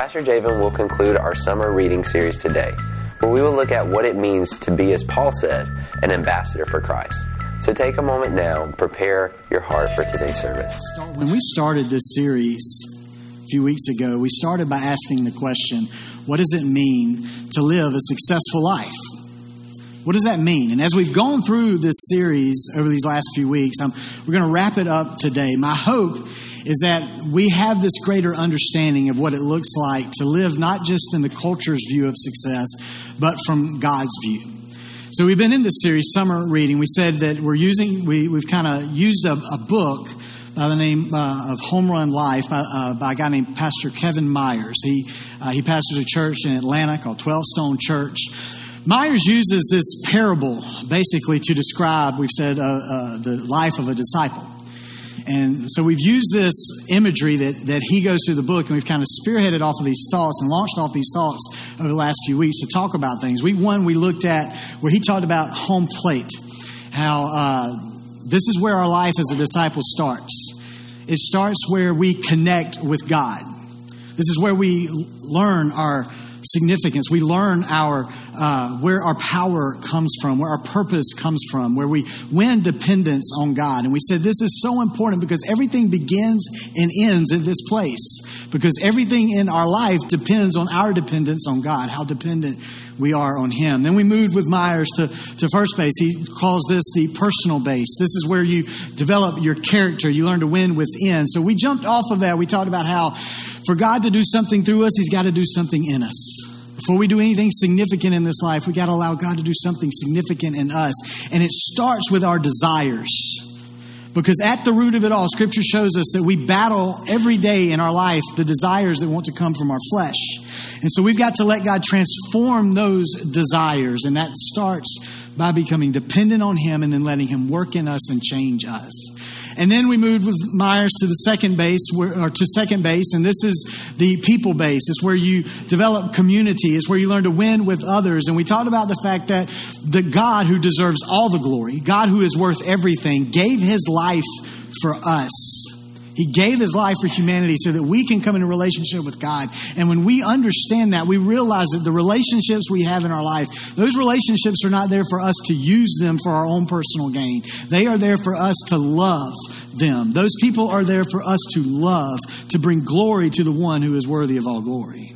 Pastor Javen will conclude our summer reading series today, where we will look at what it means to be, as Paul said, an ambassador for Christ. So take a moment now and prepare your heart for today's service. When we started this series a few weeks ago, we started by asking the question what does it mean to live a successful life? What does that mean? And as we've gone through this series over these last few weeks, um, we're going to wrap it up today. My hope is that we have this greater understanding of what it looks like to live not just in the culture's view of success, but from God's view. So we've been in this series, summer reading. We said that we're using, we, we've kind of used a, a, book by the name uh, of Home Run Life by, uh, by, a guy named Pastor Kevin Myers. He, uh, he pastors a church in Atlanta called 12 Stone Church. Myers uses this parable basically to describe, we've said, uh, uh, the life of a disciple. And so we've used this imagery that, that he goes through the book, and we've kind of spearheaded off of these thoughts and launched off these thoughts over the last few weeks to talk about things. We one we looked at where he talked about home plate, how uh, this is where our life as a disciple starts. It starts where we connect with God. This is where we learn our significance. We learn our uh, where our power comes from, where our purpose comes from, where we win dependence on God. And we said this is so important because everything begins and ends in this place. Because everything in our life depends on our dependence on God, how dependent we are on Him. Then we moved with Myers to, to first base. He calls this the personal base. This is where you develop your character, you learn to win within. So we jumped off of that. We talked about how for God to do something through us, He's got to do something in us. Before we do anything significant in this life, we got to allow God to do something significant in us. And it starts with our desires. Because at the root of it all, Scripture shows us that we battle every day in our life the desires that want to come from our flesh. And so we've got to let God transform those desires. And that starts by becoming dependent on Him and then letting Him work in us and change us. And then we moved with Myers to the second base, or to second base, and this is the people base. It's where you develop community. It's where you learn to win with others. And we talked about the fact that the God who deserves all the glory, God who is worth everything, gave His life for us. He gave his life for humanity so that we can come in a relationship with God. And when we understand that, we realize that the relationships we have in our life, those relationships are not there for us to use them for our own personal gain. They are there for us to love them. Those people are there for us to love, to bring glory to the one who is worthy of all glory.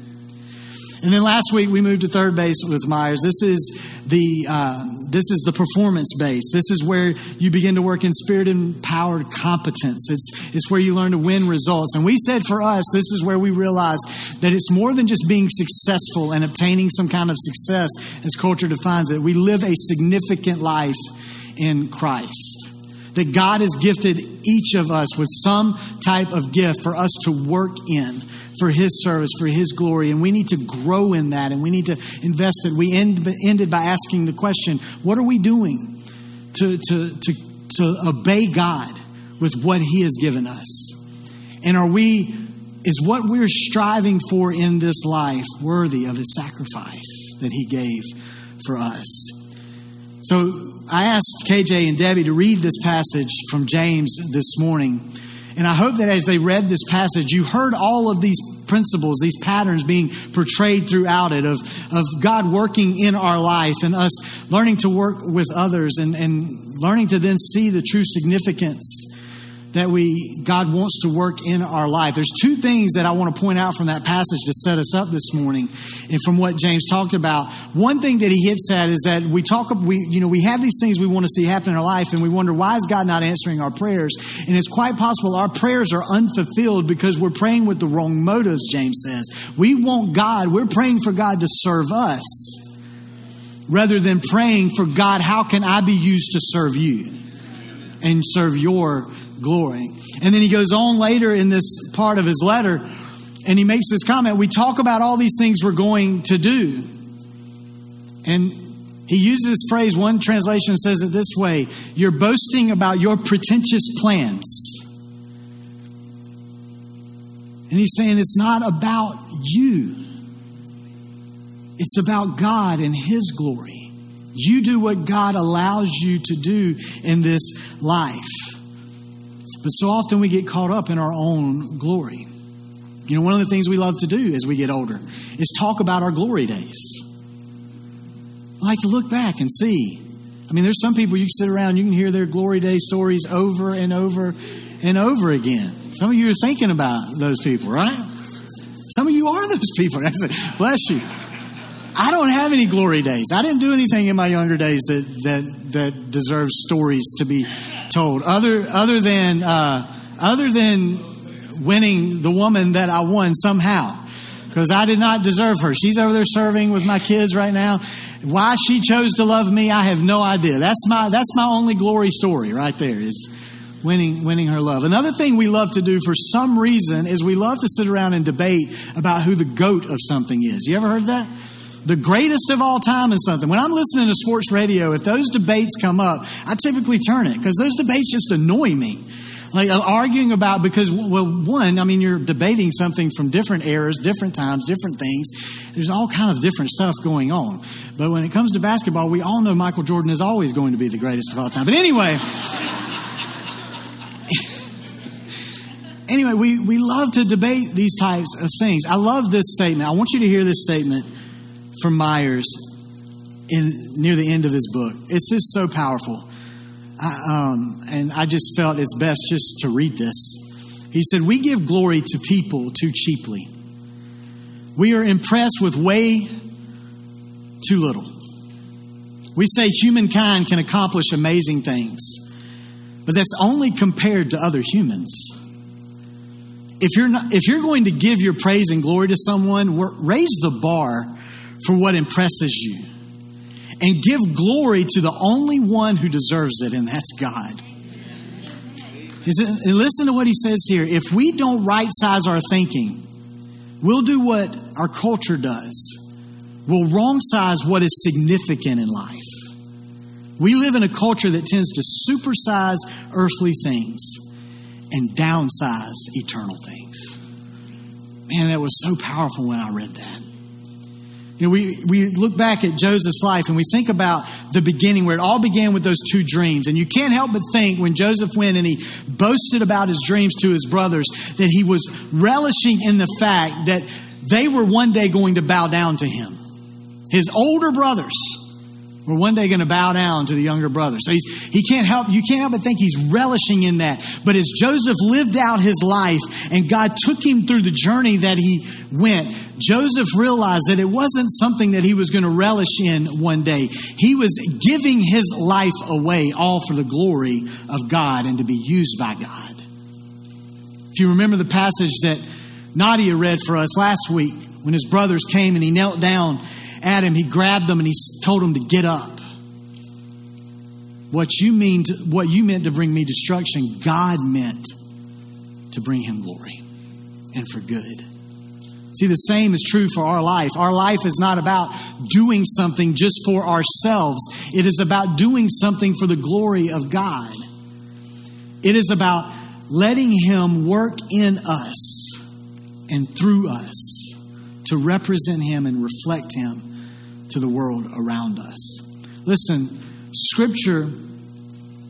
And then last week we moved to third base with Myers. This is the uh, this is the performance base. This is where you begin to work in spirit empowered competence. It's it's where you learn to win results. And we said for us, this is where we realize that it's more than just being successful and obtaining some kind of success, as culture defines it. We live a significant life in Christ that God has gifted each of us with some type of gift for us to work in for His service, for His glory. And we need to grow in that and we need to invest it. We end, ended by asking the question what are we doing to, to, to, to obey God with what He has given us? And are we, is what we're striving for in this life worthy of His sacrifice that He gave for us? So I asked KJ and Debbie to read this passage from James this morning. And I hope that as they read this passage, you heard all of these principles, these patterns being portrayed throughout it of, of God working in our life and us learning to work with others and, and learning to then see the true significance that we God wants to work in our life. There's two things that I want to point out from that passage to set us up this morning, and from what James talked about. One thing that he hits at is that we talk, we you know, we have these things we want to see happen in our life, and we wonder why is God not answering our prayers? And it's quite possible our prayers are unfulfilled because we're praying with the wrong motives. James says we want God. We're praying for God to serve us rather than praying for God. How can I be used to serve you and serve your glory. And then he goes on later in this part of his letter and he makes this comment we talk about all these things we're going to do. And he uses this phrase, one translation says it this way you're boasting about your pretentious plans. And he's saying it's not about you, it's about God and his glory. You do what God allows you to do in this life. But so often we get caught up in our own glory. You know, one of the things we love to do as we get older is talk about our glory days. I like to look back and see. I mean, there's some people you can sit around, you can hear their glory day stories over and over and over again. Some of you are thinking about those people, right? Some of you are those people. Bless you. I don't have any glory days. I didn't do anything in my younger days that that that deserves stories to be told. Other other than uh, other than winning the woman that I won somehow, because I did not deserve her. She's over there serving with my kids right now. Why she chose to love me, I have no idea. That's my that's my only glory story right there. Is winning winning her love. Another thing we love to do for some reason is we love to sit around and debate about who the goat of something is. You ever heard that? The greatest of all time in something. When I'm listening to sports radio, if those debates come up, I typically turn it because those debates just annoy me. Like uh, arguing about because well, one, I mean, you're debating something from different eras, different times, different things. There's all kind of different stuff going on. But when it comes to basketball, we all know Michael Jordan is always going to be the greatest of all time. But anyway. anyway, we, we love to debate these types of things. I love this statement. I want you to hear this statement from Myers in near the end of his book. It's just so powerful. I, um, and I just felt it's best just to read this. He said, We give glory to people too cheaply. We are impressed with way too little. We say humankind can accomplish amazing things, but that's only compared to other humans. If you're, not, if you're going to give your praise and glory to someone, raise the bar for what impresses you. And give glory to the only one who deserves it, and that's God. And listen to what he says here. If we don't right size our thinking, we'll do what our culture does. We'll wrong size what is significant in life. We live in a culture that tends to supersize earthly things and downsize eternal things. Man, that was so powerful when I read that. You know, we, we look back at Joseph's life and we think about the beginning where it all began with those two dreams. And you can't help but think when Joseph went and he boasted about his dreams to his brothers that he was relishing in the fact that they were one day going to bow down to him. His older brothers we're one day going to bow down to the younger brother. So he's, he can't help, you can't help but think he's relishing in that. But as Joseph lived out his life and God took him through the journey that he went, Joseph realized that it wasn't something that he was going to relish in one day. He was giving his life away all for the glory of God and to be used by God. If you remember the passage that Nadia read for us last week when his brothers came and he knelt down at him, he grabbed them and he told them to get up. What you mean to, what you meant to bring me destruction, God meant to bring him glory and for good. See, the same is true for our life. Our life is not about doing something just for ourselves. It is about doing something for the glory of God. It is about letting Him work in us and through us to represent Him and reflect Him to the world around us. Listen, Scripture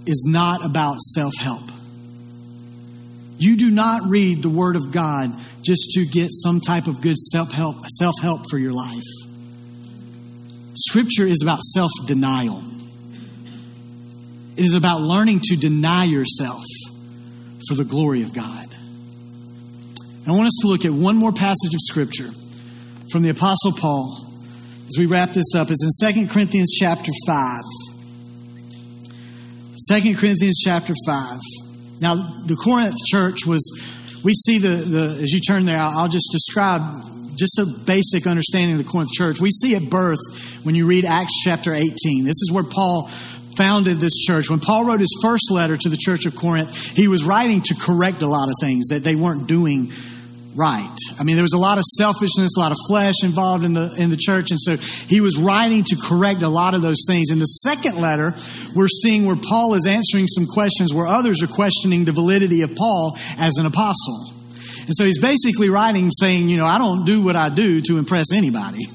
is not about self help. You do not read the Word of God just to get some type of good self help self help for your life. Scripture is about self denial. It is about learning to deny yourself for the glory of God. I want us to look at one more passage of Scripture from the Apostle Paul as we wrap this up, it's in 2 Corinthians chapter 5. 2 Corinthians chapter 5. Now, the Corinth church was, we see the, the as you turn there, I'll just describe just a basic understanding of the Corinth church. We see at birth when you read Acts chapter 18. This is where Paul founded this church. When Paul wrote his first letter to the church of Corinth, he was writing to correct a lot of things that they weren't doing right. I mean, there was a lot of selfishness, a lot of flesh involved in the in the church, and so he was writing to correct a lot of those things. In the second letter, we're seeing where Paul is answering some questions where others are questioning the validity of Paul as an apostle. And so he's basically writing saying, you know, I don't do what I do to impress anybody.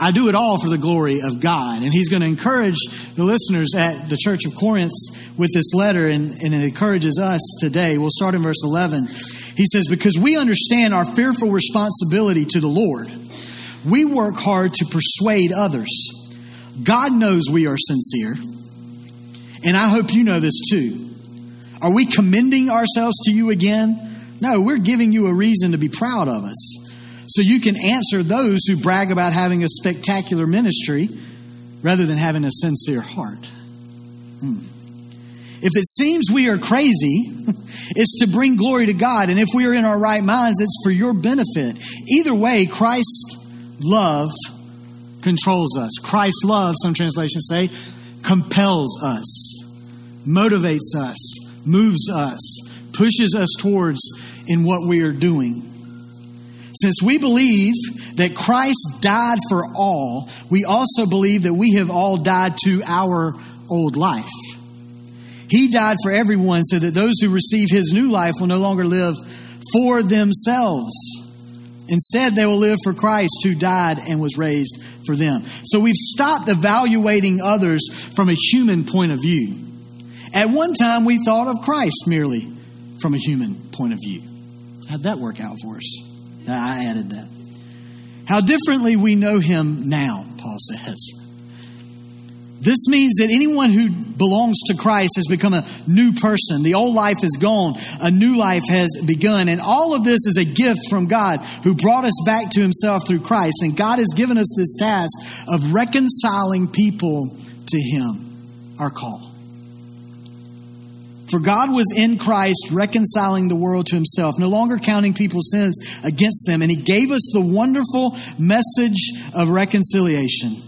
I do it all for the glory of God. And he's going to encourage the listeners at the Church of Corinth with this letter, and, and it encourages us today. We'll start in verse 11. He says, Because we understand our fearful responsibility to the Lord, we work hard to persuade others. God knows we are sincere, and I hope you know this too. Are we commending ourselves to you again? No, we're giving you a reason to be proud of us. So you can answer those who brag about having a spectacular ministry rather than having a sincere heart. Hmm. If it seems we are crazy, it's to bring glory to God. And if we are in our right minds, it's for your benefit. Either way, Christ's love controls us. Christ's love, some translations say, compels us, motivates us, moves us, pushes us towards in what we are doing. Since we believe that Christ died for all, we also believe that we have all died to our old life. He died for everyone so that those who receive his new life will no longer live for themselves. Instead, they will live for Christ who died and was raised for them. So we've stopped evaluating others from a human point of view. At one time, we thought of Christ merely from a human point of view. How'd that work out for us? I added that. How differently we know him now, Paul says. This means that anyone who belongs to Christ has become a new person. The old life is gone, a new life has begun. And all of this is a gift from God who brought us back to himself through Christ. And God has given us this task of reconciling people to him, our call. For God was in Christ reconciling the world to himself, no longer counting people's sins against them. And he gave us the wonderful message of reconciliation.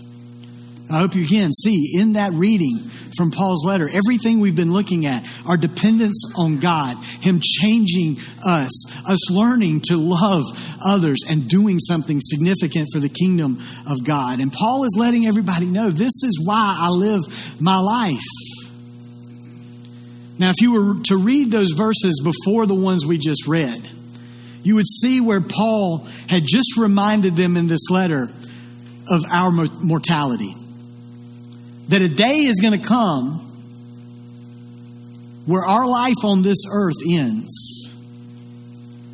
I hope you can see in that reading from Paul's letter, everything we've been looking at, our dependence on God, Him changing us, us learning to love others and doing something significant for the kingdom of God. And Paul is letting everybody know this is why I live my life. Now, if you were to read those verses before the ones we just read, you would see where Paul had just reminded them in this letter of our mortality. That a day is going to come where our life on this earth ends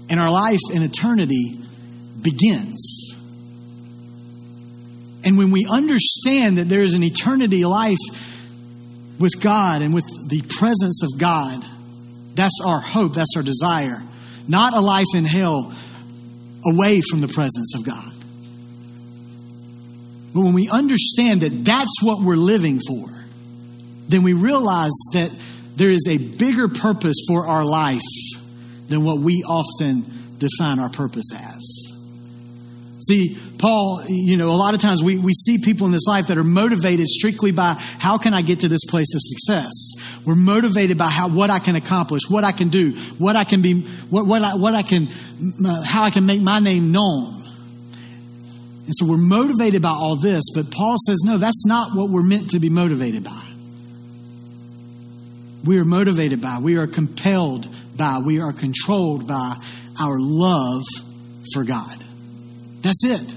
and our life in eternity begins. And when we understand that there is an eternity life with God and with the presence of God, that's our hope, that's our desire not a life in hell away from the presence of God. But when we understand that that's what we're living for, then we realize that there is a bigger purpose for our life than what we often define our purpose as. See, Paul, you know, a lot of times we, we see people in this life that are motivated strictly by how can I get to this place of success? We're motivated by how, what I can accomplish, what I can do, what I can be, what, what I, what I can, uh, how I can make my name known. And so we're motivated by all this, but Paul says, no, that's not what we're meant to be motivated by. We are motivated by, we are compelled by, we are controlled by our love for God. That's it.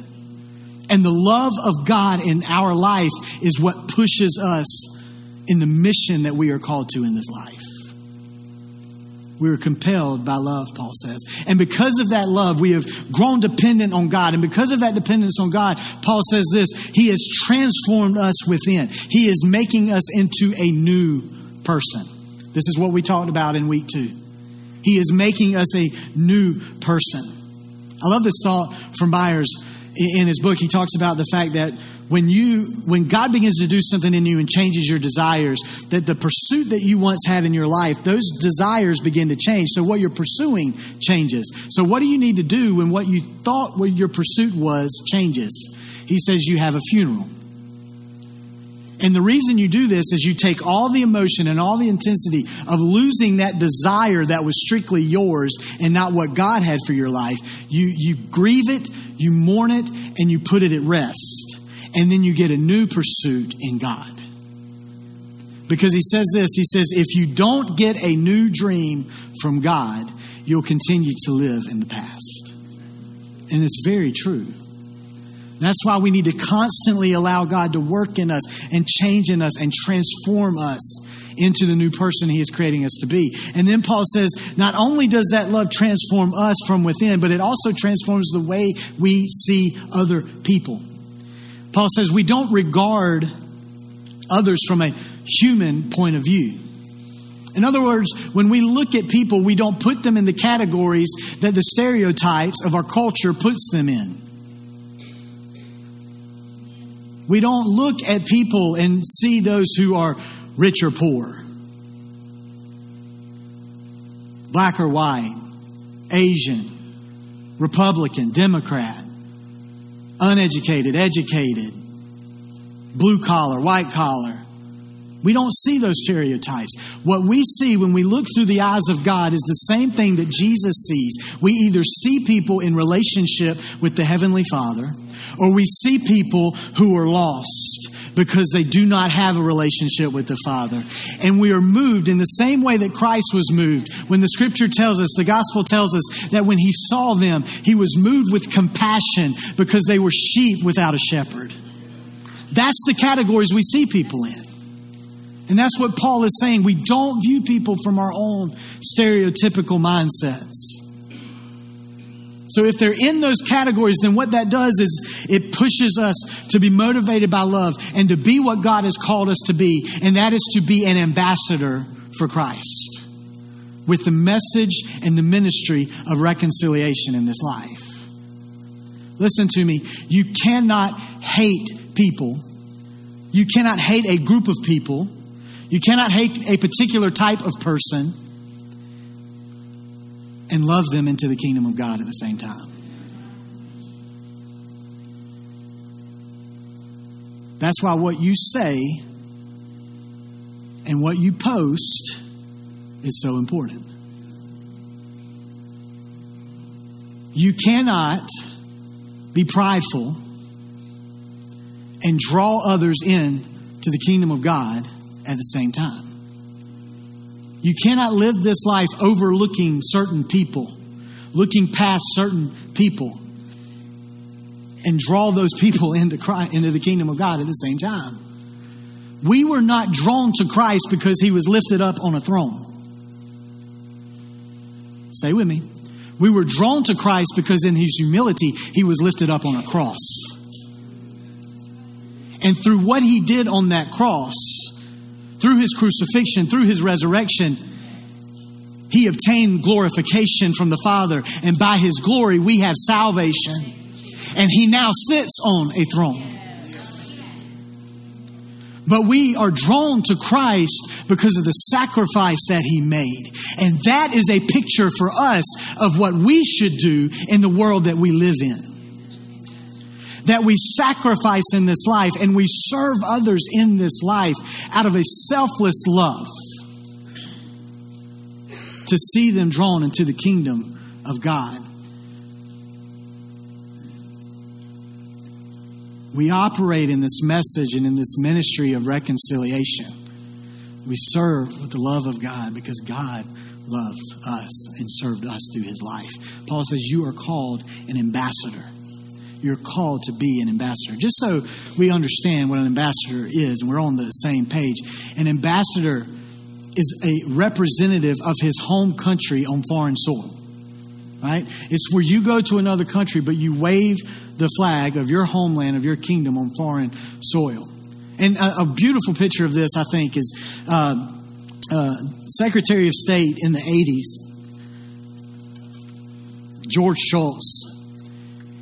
And the love of God in our life is what pushes us in the mission that we are called to in this life. We are compelled by love, Paul says. And because of that love, we have grown dependent on God. And because of that dependence on God, Paul says this He has transformed us within. He is making us into a new person. This is what we talked about in week two. He is making us a new person. I love this thought from Myers in his book. He talks about the fact that when you when God begins to do something in you and changes your desires, that the pursuit that you once had in your life, those desires begin to change. So what you're pursuing changes. So what do you need to do when what you thought what your pursuit was changes? He says you have a funeral. And the reason you do this is you take all the emotion and all the intensity of losing that desire that was strictly yours and not what God had for your life. You, you grieve it, you mourn it, and you put it at rest. And then you get a new pursuit in God. Because he says this He says, if you don't get a new dream from God, you'll continue to live in the past. And it's very true. That's why we need to constantly allow God to work in us and change in us and transform us into the new person He is creating us to be. And then Paul says, not only does that love transform us from within, but it also transforms the way we see other people. Paul says, we don't regard others from a human point of view. In other words, when we look at people, we don't put them in the categories that the stereotypes of our culture puts them in. We don't look at people and see those who are rich or poor, black or white, Asian, Republican, Democrat, uneducated, educated, blue collar, white collar. We don't see those stereotypes. What we see when we look through the eyes of God is the same thing that Jesus sees. We either see people in relationship with the Heavenly Father, or we see people who are lost because they do not have a relationship with the Father. And we are moved in the same way that Christ was moved. When the scripture tells us, the gospel tells us that when he saw them, he was moved with compassion because they were sheep without a shepherd. That's the categories we see people in. And that's what Paul is saying. We don't view people from our own stereotypical mindsets. So if they're in those categories, then what that does is it pushes us to be motivated by love and to be what God has called us to be, and that is to be an ambassador for Christ with the message and the ministry of reconciliation in this life. Listen to me. You cannot hate people. You cannot hate a group of people. You cannot hate a particular type of person and love them into the kingdom of God at the same time. That's why what you say and what you post is so important. You cannot be prideful and draw others in to the kingdom of God at the same time. You cannot live this life overlooking certain people, looking past certain people, and draw those people into, Christ, into the kingdom of God at the same time. We were not drawn to Christ because he was lifted up on a throne. Stay with me. We were drawn to Christ because in his humility, he was lifted up on a cross. And through what he did on that cross, through his crucifixion, through his resurrection, he obtained glorification from the Father. And by his glory, we have salvation. And he now sits on a throne. But we are drawn to Christ because of the sacrifice that he made. And that is a picture for us of what we should do in the world that we live in that we sacrifice in this life and we serve others in this life out of a selfless love to see them drawn into the kingdom of God. We operate in this message and in this ministry of reconciliation. We serve with the love of God because God loves us and served us through his life. Paul says, You are called an ambassador you're called to be an ambassador. Just so we understand what an ambassador is, and we're on the same page, an ambassador is a representative of his home country on foreign soil. Right? It's where you go to another country, but you wave the flag of your homeland, of your kingdom on foreign soil. And a, a beautiful picture of this, I think, is uh, uh, Secretary of State in the 80s, George Shultz.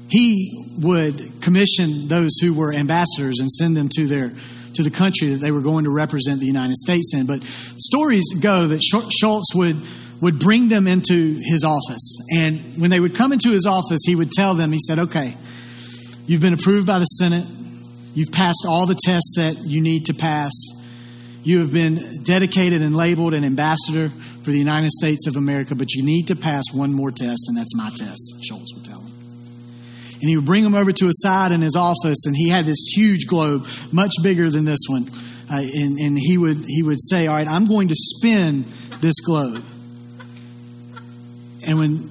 He would commission those who were ambassadors and send them to their to the country that they were going to represent the United States in. But stories go that Shultz would would bring them into his office, and when they would come into his office, he would tell them, he said, "Okay, you've been approved by the Senate. You've passed all the tests that you need to pass. You have been dedicated and labeled an ambassador for the United States of America, but you need to pass one more test, and that's my test." Shultz would. And he would bring them over to a side in his office, and he had this huge globe, much bigger than this one. Uh, and, and he would he would say, "All right, I'm going to spin this globe." And when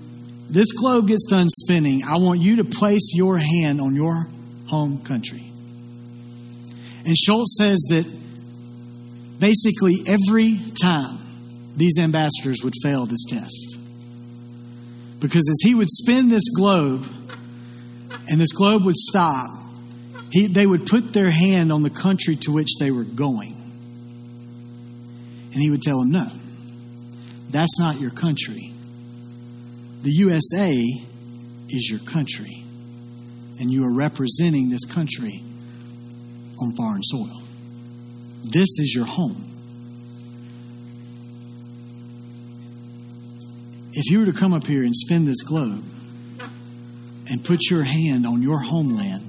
this globe gets done spinning, I want you to place your hand on your home country. And Shultz says that basically every time these ambassadors would fail this test. Because as he would spin this globe and this globe would stop, he, they would put their hand on the country to which they were going. And he would tell them, No, that's not your country. The USA is your country, and you are representing this country on foreign soil. This is your home. If you were to come up here and spin this globe and put your hand on your homeland,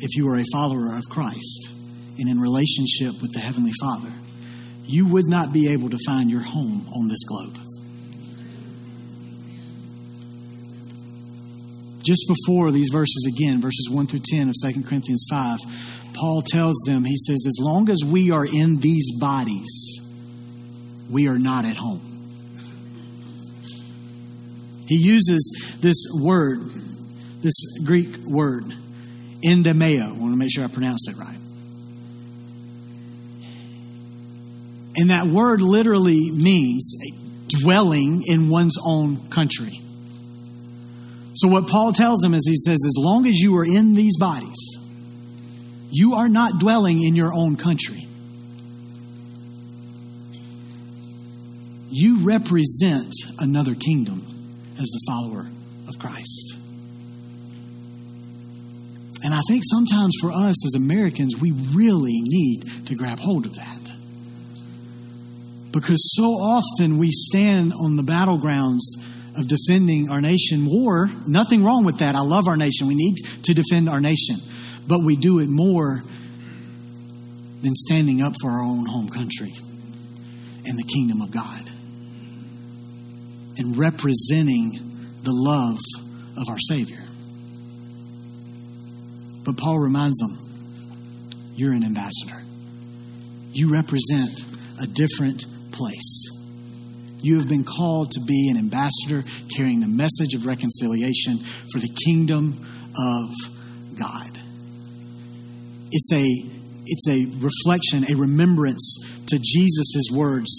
if you are a follower of Christ and in relationship with the Heavenly Father, you would not be able to find your home on this globe. Just before these verses again, verses 1 through 10 of 2 Corinthians 5, Paul tells them, he says, as long as we are in these bodies, we are not at home. He uses this word, this Greek word, endemeo. I want to make sure I pronounced it right. And that word literally means dwelling in one's own country. So, what Paul tells them is he says, as long as you are in these bodies, you are not dwelling in your own country. You represent another kingdom as the follower of Christ. And I think sometimes for us as Americans, we really need to grab hold of that. Because so often we stand on the battlegrounds of defending our nation. War, nothing wrong with that. I love our nation. We need to defend our nation. But we do it more than standing up for our own home country and the kingdom of God and representing the love of our Savior. But Paul reminds them you're an ambassador, you represent a different place. You have been called to be an ambassador carrying the message of reconciliation for the kingdom of God. It's a, it's a reflection, a remembrance to Jesus' words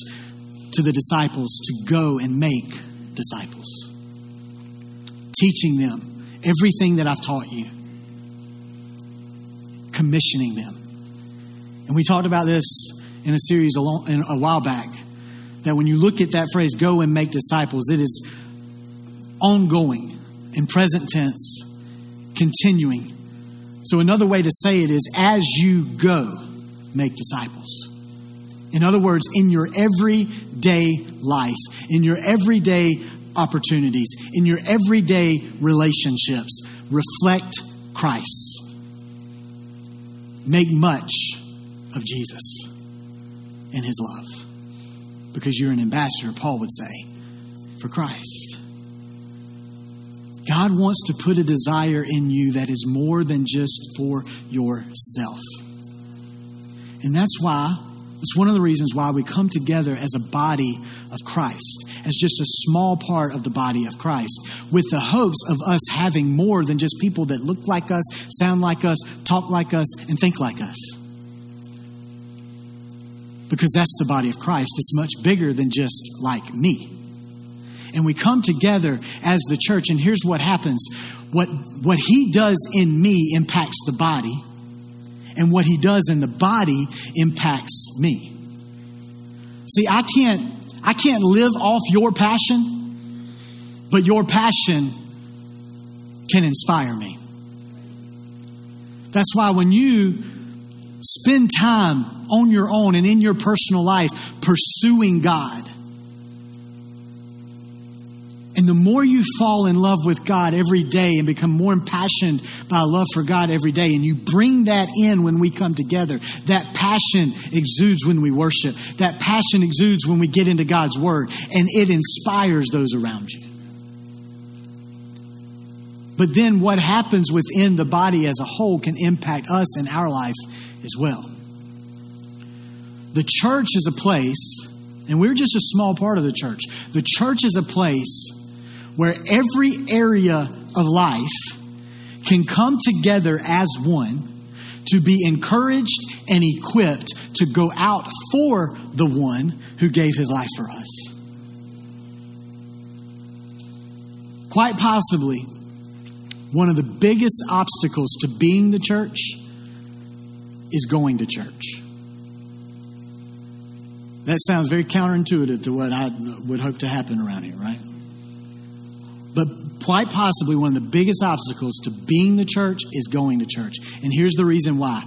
to the disciples to go and make disciples, teaching them everything that I've taught you, commissioning them. And we talked about this in a series a, long, a while back that when you look at that phrase, go and make disciples, it is ongoing, in present tense, continuing. So, another way to say it is as you go, make disciples. In other words, in your everyday life, in your everyday opportunities, in your everyday relationships, reflect Christ. Make much of Jesus and his love. Because you're an ambassador, Paul would say, for Christ. God wants to put a desire in you that is more than just for yourself. And that's why, it's one of the reasons why we come together as a body of Christ, as just a small part of the body of Christ, with the hopes of us having more than just people that look like us, sound like us, talk like us, and think like us. Because that's the body of Christ. It's much bigger than just like me and we come together as the church and here's what happens what what he does in me impacts the body and what he does in the body impacts me. See i can't i can't live off your passion but your passion can inspire me. That's why when you spend time on your own and in your personal life pursuing god and the more you fall in love with God every day and become more impassioned by love for God every day, and you bring that in when we come together, that passion exudes when we worship. That passion exudes when we get into God's Word, and it inspires those around you. But then what happens within the body as a whole can impact us in our life as well. The church is a place, and we're just a small part of the church. The church is a place where every area of life can come together as one to be encouraged and equipped to go out for the one who gave his life for us. Quite possibly, one of the biggest obstacles to being the church is going to church. That sounds very counterintuitive to what I would hope to happen around here, right? But quite possibly one of the biggest obstacles to being the church is going to church. And here's the reason why.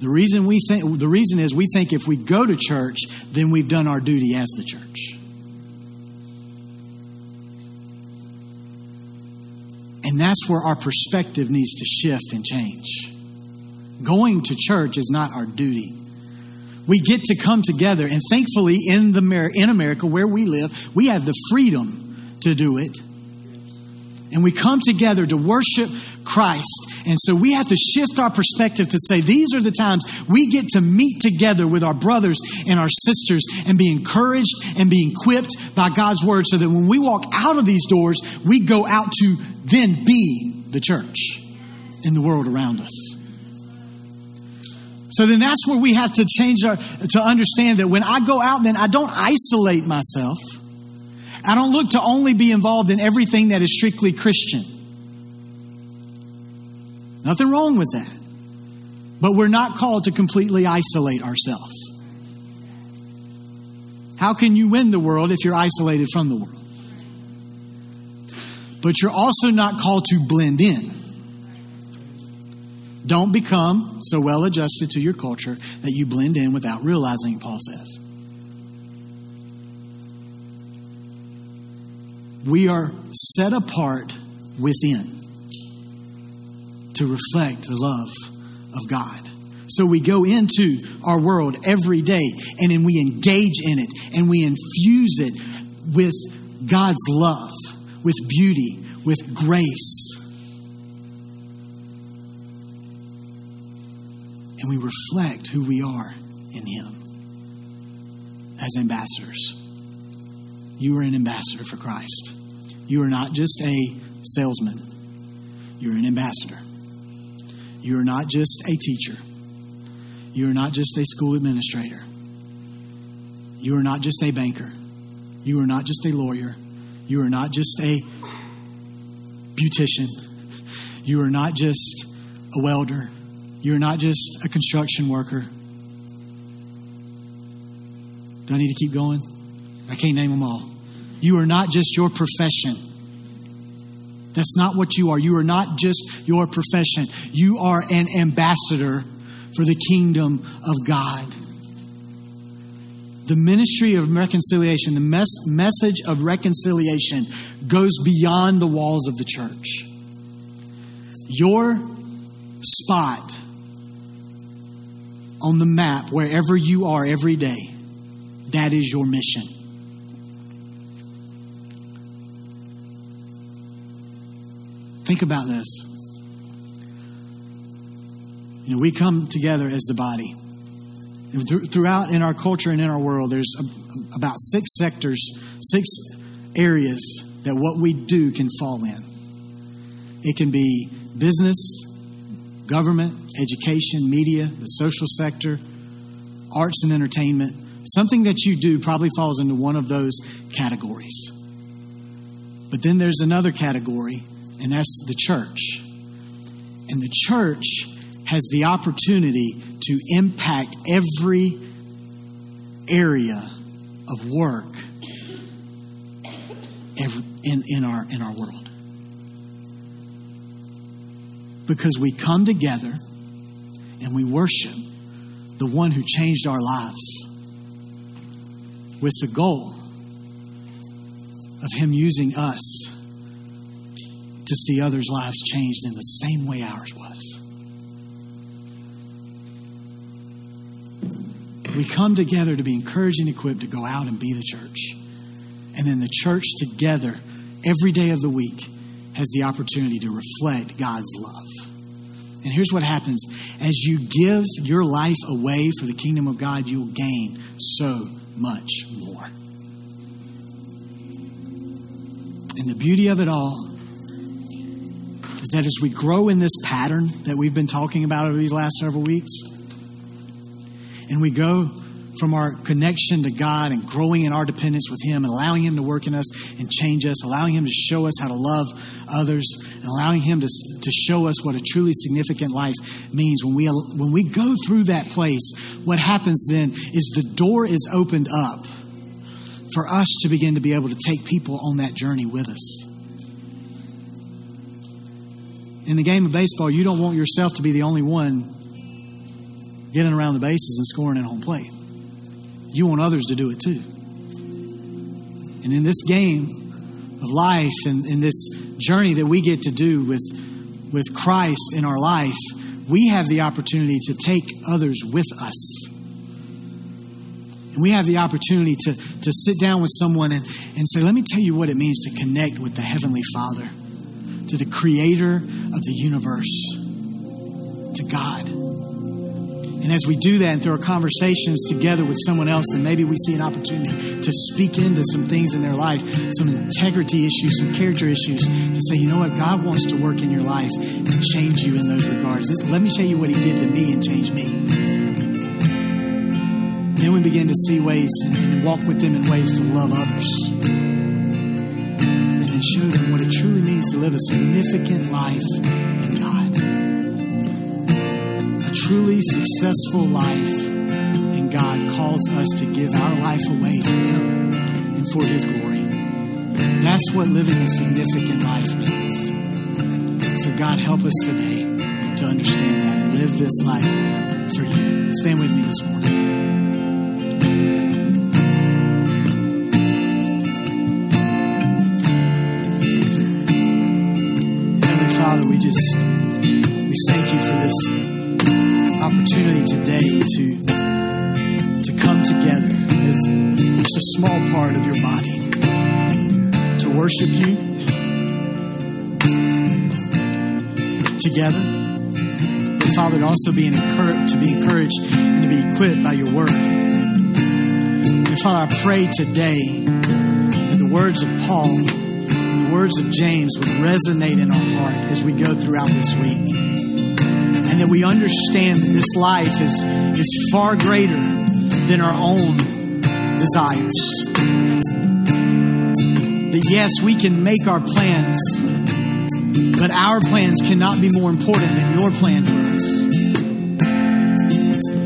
The reason we think the reason is we think if we go to church, then we've done our duty as the church. And that's where our perspective needs to shift and change. Going to church is not our duty. We get to come together, and thankfully, in, the, in America where we live, we have the freedom to do it. And we come together to worship Christ. And so we have to shift our perspective to say these are the times we get to meet together with our brothers and our sisters and be encouraged and be equipped by God's word so that when we walk out of these doors, we go out to then be the church in the world around us. So then that's where we have to change our, to understand that when I go out, then I don't isolate myself. I don't look to only be involved in everything that is strictly Christian. Nothing wrong with that. But we're not called to completely isolate ourselves. How can you win the world if you're isolated from the world? But you're also not called to blend in. Don't become so well adjusted to your culture that you blend in without realizing, it, Paul says. We are set apart within to reflect the love of God. So we go into our world every day and then we engage in it and we infuse it with God's love, with beauty, with grace. And we reflect who we are in Him as ambassadors. You are an ambassador for Christ. You are not just a salesman, you're an ambassador. You are not just a teacher, you are not just a school administrator, you are not just a banker, you are not just a lawyer, you are not just a beautician, you are not just a welder, you are not just a construction worker. Do I need to keep going? I can't name them all. You are not just your profession. That's not what you are. You are not just your profession. You are an ambassador for the kingdom of God. The ministry of reconciliation, the mes- message of reconciliation goes beyond the walls of the church. Your spot on the map, wherever you are every day, that is your mission. Think about this. You know, we come together as the body. Throughout in our culture and in our world, there's about six sectors, six areas that what we do can fall in. It can be business, government, education, media, the social sector, arts and entertainment. Something that you do probably falls into one of those categories. But then there's another category and that's the church. And the church has the opportunity to impact every area of work in, in, our, in our world. Because we come together and we worship the one who changed our lives with the goal of him using us to see others' lives changed in the same way ours was. We come together to be encouraged and equipped to go out and be the church. And then the church together every day of the week has the opportunity to reflect God's love. And here's what happens as you give your life away for the kingdom of God, you'll gain so much more. And the beauty of it all is that as we grow in this pattern that we've been talking about over these last several weeks, and we go from our connection to God and growing in our dependence with Him and allowing Him to work in us and change us, allowing Him to show us how to love others, and allowing Him to, to show us what a truly significant life means. When we, when we go through that place, what happens then is the door is opened up for us to begin to be able to take people on that journey with us. In the game of baseball, you don't want yourself to be the only one getting around the bases and scoring at home plate. You want others to do it too. And in this game of life and in this journey that we get to do with, with Christ in our life, we have the opportunity to take others with us. And we have the opportunity to, to sit down with someone and, and say, let me tell you what it means to connect with the Heavenly Father, to the Creator of the universe, to God. And as we do that and through our conversations together with someone else, then maybe we see an opportunity to speak into some things in their life, some integrity issues, some character issues, to say, you know what, God wants to work in your life and change you in those regards. This, let me show you what He did to me and change me. Then we begin to see ways and walk with them in ways to love others. Show them what it truly means to live a significant life in God A truly successful life in God calls us to give our life away for Him and for His glory. That's what living a significant life means. So, God, help us today to understand that and live this life for you. Stand with me this morning. Just we thank you for this opportunity today to to come together as just a small part of your body to worship you together. But Father, to also be encouraged, to be encouraged and to be equipped by your word. And Father, I pray today that the words of Paul words of James would resonate in our heart as we go throughout this week and that we understand that this life is, is far greater than our own desires. That yes, we can make our plans, but our plans cannot be more important than your plan for us.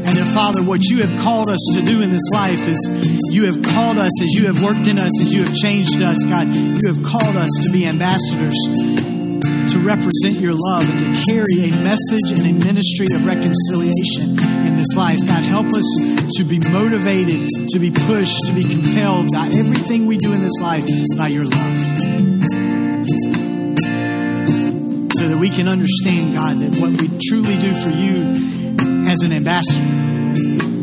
And that, Father, what you have called us to do in this life is you have called us, as you have worked in us, as you have changed us, God, you have called us to be ambassadors to represent your love and to carry a message and a ministry of reconciliation in this life. God, help us to be motivated, to be pushed, to be compelled by everything we do in this life by your love. So that we can understand, God, that what we truly do for you as an ambassador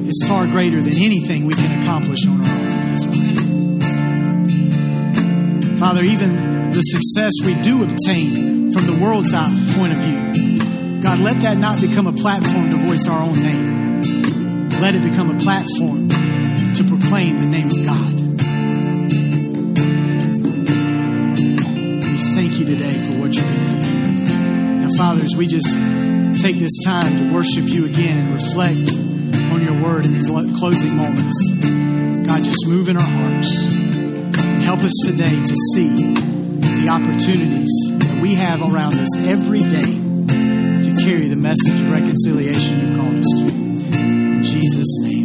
is far greater than anything we can accomplish on our own in this life. Father, even the success we do obtain from the world's point of view. God, let that not become a platform to voice our own name. Let it become a platform to proclaim the name of God. We thank you today for what you're going to do. Now, Father, as we just take this time to worship you again and reflect on your word in these closing moments, God, just move in our hearts and help us today to see the opportunities that we have around us every day to carry the message of reconciliation you've called us to. In Jesus' name.